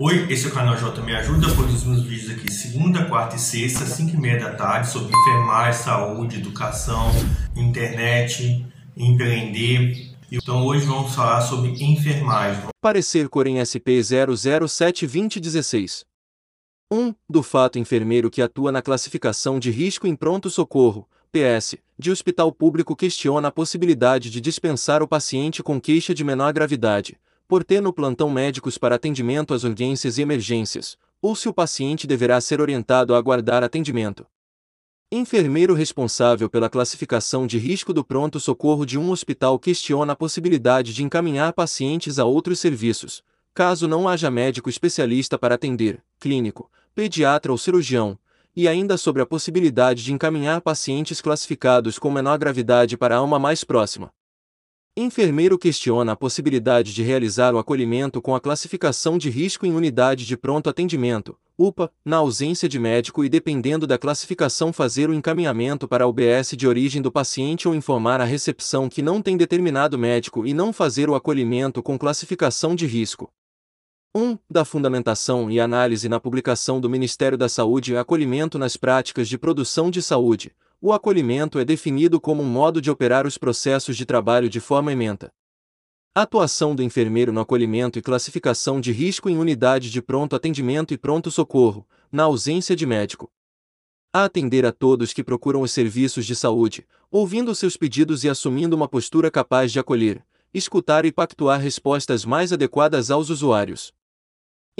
Oi, esse é o canal J Me Ajuda, produzimos vídeos aqui segunda, quarta e sexta, 5 e meia da tarde, sobre enfermagem, saúde, educação, internet, empreender. Então hoje vamos falar sobre enfermagem. Parecer Corem SP 0072016 1. Do fato enfermeiro que atua na classificação de risco em pronto-socorro, PS, de hospital público questiona a possibilidade de dispensar o paciente com queixa de menor gravidade, por ter no plantão médicos para atendimento às urgências e emergências, ou se o paciente deverá ser orientado a aguardar atendimento. Enfermeiro responsável pela classificação de risco do pronto-socorro de um hospital questiona a possibilidade de encaminhar pacientes a outros serviços, caso não haja médico especialista para atender, clínico, pediatra ou cirurgião, e ainda sobre a possibilidade de encaminhar pacientes classificados com menor gravidade para a uma mais próxima. Enfermeiro questiona a possibilidade de realizar o acolhimento com a classificação de risco em unidade de pronto atendimento, UPA, na ausência de médico e dependendo da classificação fazer o encaminhamento para a UBS de origem do paciente ou informar a recepção que não tem determinado médico e não fazer o acolhimento com classificação de risco. 1. Da fundamentação e análise na publicação do Ministério da Saúde e acolhimento nas práticas de produção de saúde, o acolhimento é definido como um modo de operar os processos de trabalho de forma ementa. Atuação do enfermeiro no acolhimento e classificação de risco em unidade de pronto atendimento e pronto socorro, na ausência de médico. A atender a todos que procuram os serviços de saúde, ouvindo seus pedidos e assumindo uma postura capaz de acolher, escutar e pactuar respostas mais adequadas aos usuários.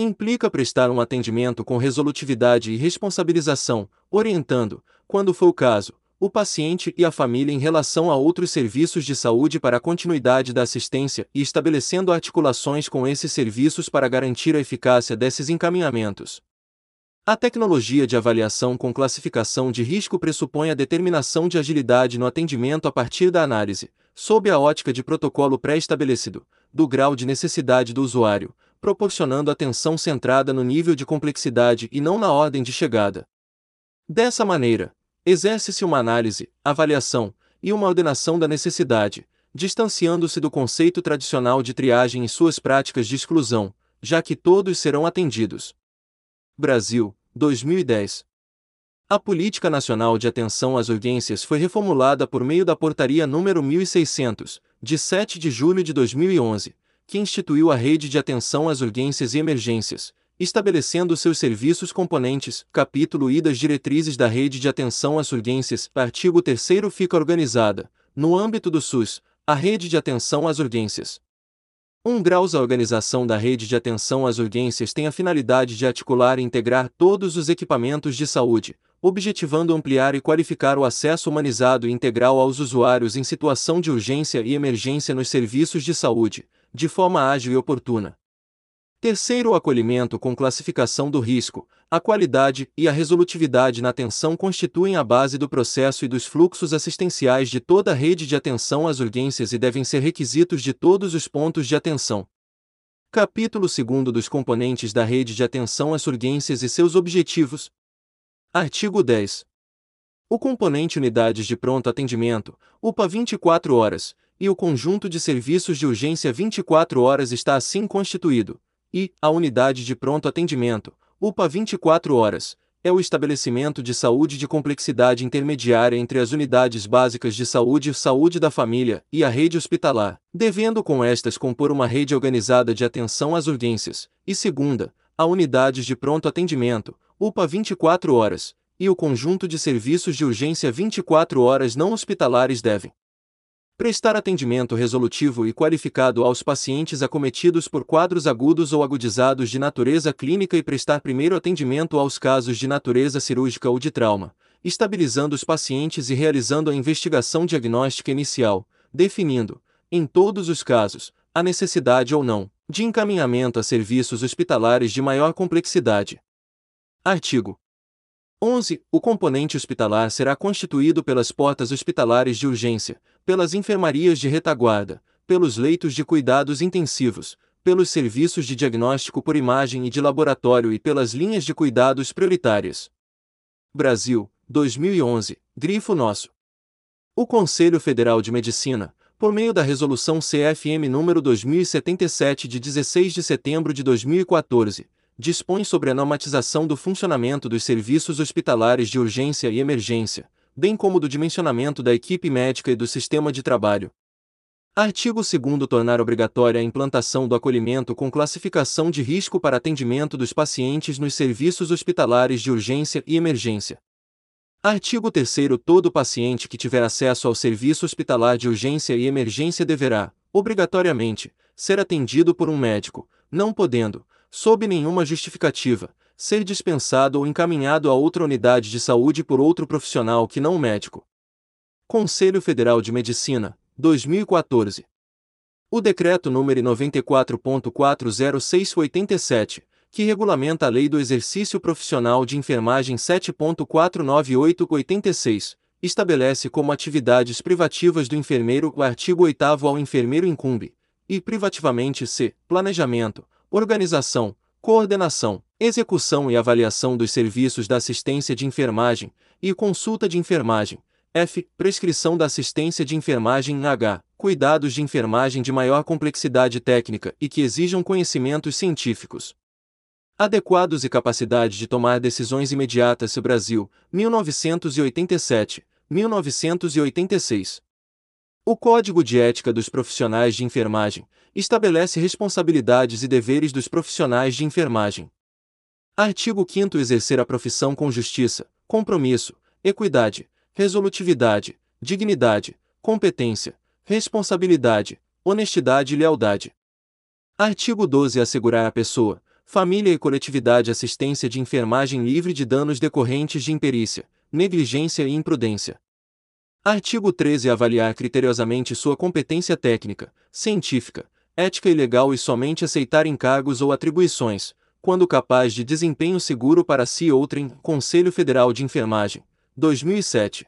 Implica prestar um atendimento com resolutividade e responsabilização, orientando, quando for o caso, o paciente e a família em relação a outros serviços de saúde para a continuidade da assistência e estabelecendo articulações com esses serviços para garantir a eficácia desses encaminhamentos. A tecnologia de avaliação com classificação de risco pressupõe a determinação de agilidade no atendimento a partir da análise, sob a ótica de protocolo pré-estabelecido, do grau de necessidade do usuário, proporcionando atenção centrada no nível de complexidade e não na ordem de chegada. Dessa maneira, exerce-se uma análise, avaliação e uma ordenação da necessidade, distanciando-se do conceito tradicional de triagem e suas práticas de exclusão, já que todos serão atendidos. Brasil, 2010. A Política Nacional de Atenção às Urgências foi reformulada por meio da Portaria número 1600, de 7 de julho de 2011, que instituiu a Rede de Atenção às Urgências e Emergências, estabelecendo seus serviços componentes, capítulo I das diretrizes da rede de atenção às urgências, artigo 3 fica organizada, no âmbito do SUS, a rede de atenção às urgências. 1 um graus A organização da rede de atenção às urgências tem a finalidade de articular e integrar todos os equipamentos de saúde, objetivando ampliar e qualificar o acesso humanizado e integral aos usuários em situação de urgência e emergência nos serviços de saúde, de forma ágil e oportuna. Terceiro, o acolhimento com classificação do risco. A qualidade e a resolutividade na atenção constituem a base do processo e dos fluxos assistenciais de toda a rede de atenção às urgências e devem ser requisitos de todos os pontos de atenção. Capítulo 2 dos componentes da rede de atenção às urgências e seus objetivos. Artigo 10. O componente Unidades de Pronto Atendimento, UPA 24 horas, e o conjunto de serviços de urgência 24 horas está assim constituído. E a unidade de pronto atendimento, UPA 24 horas, é o estabelecimento de saúde de complexidade intermediária entre as unidades básicas de saúde, saúde da família e a rede hospitalar, devendo com estas compor uma rede organizada de atenção às urgências, e segunda, a unidades de pronto atendimento, UPA 24 horas, e o conjunto de serviços de urgência 24 horas não hospitalares devem prestar atendimento resolutivo e qualificado aos pacientes acometidos por quadros agudos ou agudizados de natureza clínica e prestar primeiro atendimento aos casos de natureza cirúrgica ou de trauma, estabilizando os pacientes e realizando a investigação diagnóstica inicial, definindo, em todos os casos, a necessidade ou não de encaminhamento a serviços hospitalares de maior complexidade. Artigo 11. O componente hospitalar será constituído pelas portas hospitalares de urgência, pelas enfermarias de retaguarda, pelos leitos de cuidados intensivos, pelos serviços de diagnóstico por imagem e de laboratório e pelas linhas de cuidados prioritárias. Brasil, 2011, Grifo Nosso. O Conselho Federal de Medicina, por meio da Resolução CFM número 2077 de 16 de setembro de 2014, dispõe sobre a normatização do funcionamento dos serviços hospitalares de urgência e emergência, bem como do dimensionamento da equipe médica e do sistema de trabalho. Artigo 2 tornar obrigatória a implantação do acolhimento com classificação de risco para atendimento dos pacientes nos serviços hospitalares de urgência e emergência. Artigo 3 todo paciente que tiver acesso ao serviço hospitalar de urgência e emergência deverá, obrigatoriamente, ser atendido por um médico, não podendo, sob nenhuma justificativa, ser dispensado ou encaminhado a outra unidade de saúde por outro profissional que não o médico. Conselho Federal de Medicina, 2014. O Decreto número 94.40687, que regulamenta a Lei do Exercício Profissional de Enfermagem 7.49886, estabelece como atividades privativas do enfermeiro o artigo 8 ao enfermeiro incumbe, e privativamente c. planejamento, organização, coordenação, execução e avaliação dos serviços da assistência de enfermagem, e consulta de enfermagem, F. Prescrição da assistência de enfermagem H. Cuidados de enfermagem de maior complexidade técnica e que exijam conhecimentos científicos adequados e capacidade de tomar decisões imediatas se Brasil, 1987, 1986. O Código de Ética dos Profissionais de Enfermagem estabelece responsabilidades e deveres dos profissionais de enfermagem. Artigo 5 Exercer a profissão com justiça, compromisso, equidade, resolutividade, dignidade, competência, responsabilidade, honestidade e lealdade. Artigo 12 Assegurar à pessoa, família e coletividade assistência de enfermagem livre de danos decorrentes de imperícia, negligência e imprudência. Artigo 13 Avaliar criteriosamente sua competência técnica, científica, ética e legal e somente aceitar encargos ou atribuições, quando capaz de desempenho seguro para si outrem. Conselho Federal de Enfermagem, 2007.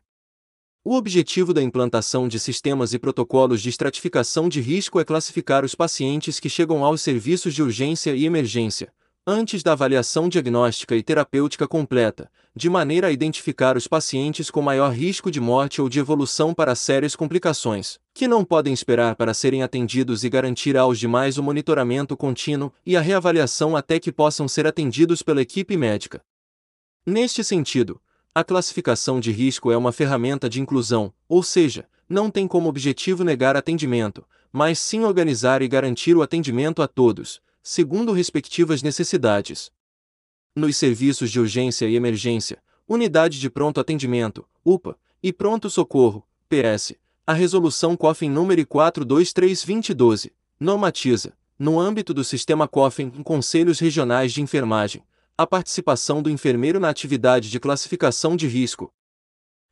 O objetivo da implantação de sistemas e protocolos de estratificação de risco é classificar os pacientes que chegam aos serviços de urgência e emergência, antes da avaliação diagnóstica e terapêutica completa, de maneira a identificar os pacientes com maior risco de morte ou de evolução para sérias complicações, que não podem esperar para serem atendidos e garantir aos demais o monitoramento contínuo e a reavaliação até que possam ser atendidos pela equipe médica. Neste sentido, a classificação de risco é uma ferramenta de inclusão, ou seja, não tem como objetivo negar atendimento, mas sim organizar e garantir o atendimento a todos, segundo respectivas necessidades. Nos serviços de urgência e emergência, Unidade de Pronto Atendimento, UPA, e Pronto Socorro, PS, a Resolução COFIN número 423-2012, normatiza, no âmbito do Sistema COFIN, Conselhos Regionais de Enfermagem, a participação do enfermeiro na atividade de classificação de risco.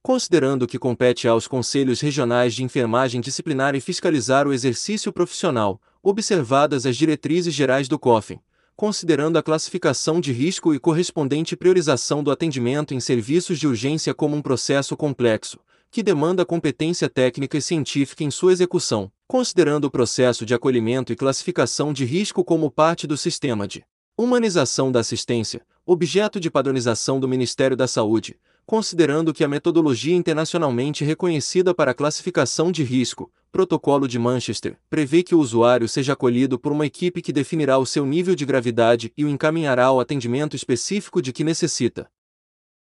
Considerando que compete aos conselhos regionais de enfermagem disciplinar e fiscalizar o exercício profissional, observadas as diretrizes gerais do COFIN, considerando a classificação de risco e correspondente priorização do atendimento em serviços de urgência como um processo complexo, que demanda competência técnica e científica em sua execução, considerando o processo de acolhimento e classificação de risco como parte do sistema de Humanização da assistência, objeto de padronização do Ministério da Saúde, considerando que a metodologia internacionalmente reconhecida para a classificação de risco, Protocolo de Manchester, prevê que o usuário seja acolhido por uma equipe que definirá o seu nível de gravidade e o encaminhará ao atendimento específico de que necessita.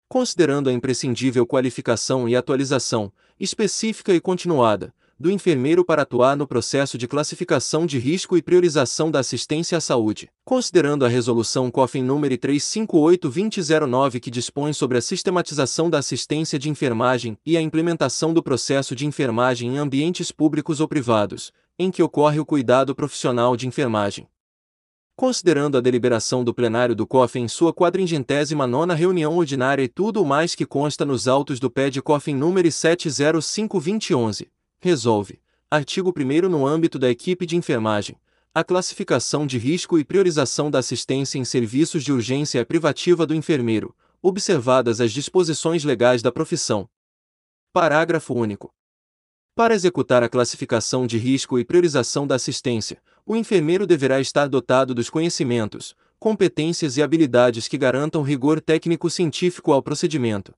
Considerando a imprescindível qualificação e atualização, específica e continuada, do enfermeiro para atuar no processo de classificação de risco e priorização da assistência à saúde, considerando a resolução COFIN número 358-2009 que dispõe sobre a sistematização da assistência de enfermagem e a implementação do processo de enfermagem em ambientes públicos ou privados, em que ocorre o cuidado profissional de enfermagem. Considerando a deliberação do plenário do COFIN em sua quadringentésima nona reunião ordinária e tudo o mais que consta nos autos do PED COFIN número 705-2011, resolve, artigo 1 no âmbito da equipe de enfermagem, a classificação de risco e priorização da assistência em serviços de urgência é privativa do enfermeiro, observadas as disposições legais da profissão. Parágrafo único. Para executar a classificação de risco e priorização da assistência, o enfermeiro deverá estar dotado dos conhecimentos, competências e habilidades que garantam rigor técnico-científico ao procedimento.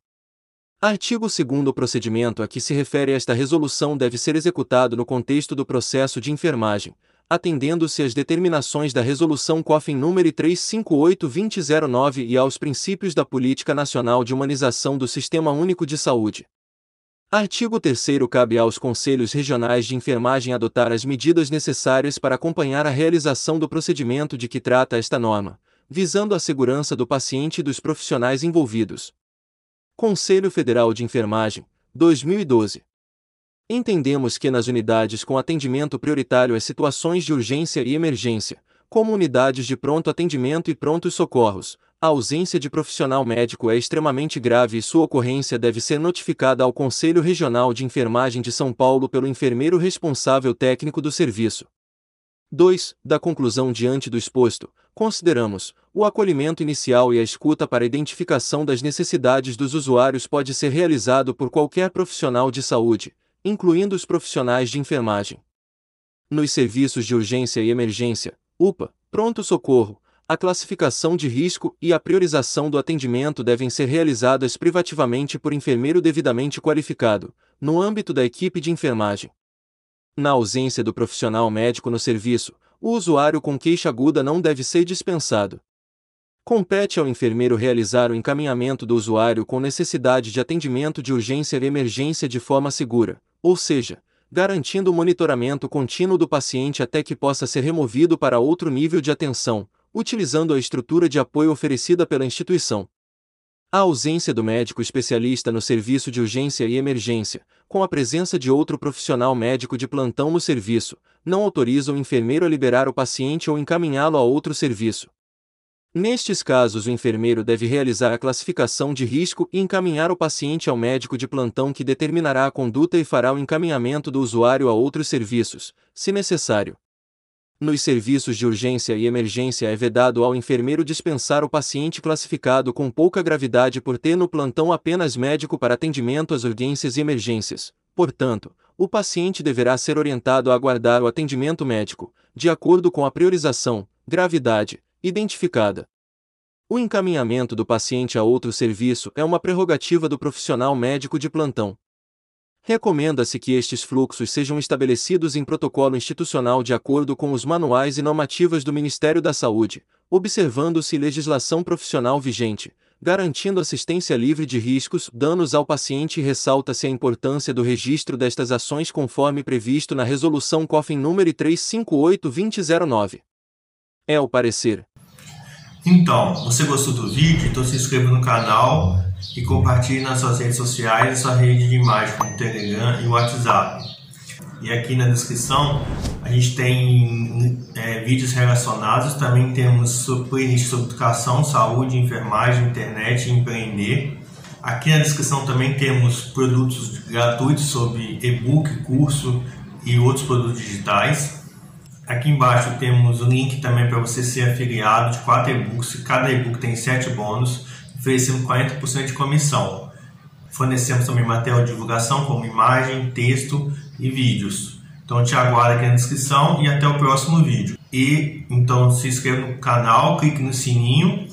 Artigo 2 O procedimento a que se refere esta resolução deve ser executado no contexto do processo de enfermagem, atendendo-se às determinações da Resolução COFIN nº 358-2009 e aos princípios da Política Nacional de Humanização do Sistema Único de Saúde. Artigo 3 Cabe aos Conselhos Regionais de Enfermagem adotar as medidas necessárias para acompanhar a realização do procedimento de que trata esta norma, visando a segurança do paciente e dos profissionais envolvidos. Conselho Federal de Enfermagem, 2012. Entendemos que nas unidades com atendimento prioritário às situações de urgência e emergência, como unidades de pronto atendimento e prontos socorros, a ausência de profissional médico é extremamente grave e sua ocorrência deve ser notificada ao Conselho Regional de Enfermagem de São Paulo pelo enfermeiro responsável técnico do serviço. 2. Da conclusão diante do exposto, consideramos o acolhimento inicial e a escuta para identificação das necessidades dos usuários pode ser realizado por qualquer profissional de saúde, incluindo os profissionais de enfermagem. Nos serviços de urgência e emergência, UPA, pronto-socorro, a classificação de risco e a priorização do atendimento devem ser realizadas privativamente por enfermeiro devidamente qualificado, no âmbito da equipe de enfermagem. Na ausência do profissional médico no serviço, o usuário com queixa aguda não deve ser dispensado. Compete ao enfermeiro realizar o encaminhamento do usuário com necessidade de atendimento de urgência e emergência de forma segura, ou seja, garantindo o monitoramento contínuo do paciente até que possa ser removido para outro nível de atenção, utilizando a estrutura de apoio oferecida pela instituição. A ausência do médico especialista no serviço de urgência e emergência, com a presença de outro profissional médico de plantão no serviço, não autoriza o enfermeiro a liberar o paciente ou encaminhá-lo a outro serviço. Nestes casos, o enfermeiro deve realizar a classificação de risco e encaminhar o paciente ao médico de plantão que determinará a conduta e fará o encaminhamento do usuário a outros serviços, se necessário. Nos serviços de urgência e emergência é vedado ao enfermeiro dispensar o paciente classificado com pouca gravidade por ter no plantão apenas médico para atendimento às urgências e emergências. Portanto, o paciente deverá ser orientado a aguardar o atendimento médico, de acordo com a priorização, gravidade, identificada. O encaminhamento do paciente a outro serviço é uma prerrogativa do profissional médico de plantão. Recomenda-se que estes fluxos sejam estabelecidos em protocolo institucional de acordo com os manuais e normativas do Ministério da Saúde, observando-se legislação profissional vigente, garantindo assistência livre de riscos, danos ao paciente e ressalta-se a importância do registro destas ações conforme previsto na Resolução COFIN nº 358-2009. É o parecer. Então, você gostou do vídeo? Então se inscreva no canal e compartilhe nas suas redes sociais e sua rede de imagem como Telegram e WhatsApp. E aqui na descrição a gente tem é, vídeos relacionados, também temos playlist sobre educação, saúde, enfermagem, internet e empreender. Aqui na descrição também temos produtos gratuitos sobre e-book, curso e outros produtos digitais. Aqui embaixo temos o link também para você ser afiliado de quatro e-books. Cada e-book tem sete bônus, oferecendo 40% de comissão. Fornecemos também material de divulgação como imagem, texto e vídeos. Então te aguardo aqui na descrição e até o próximo vídeo. E então se inscreva no canal, clique no sininho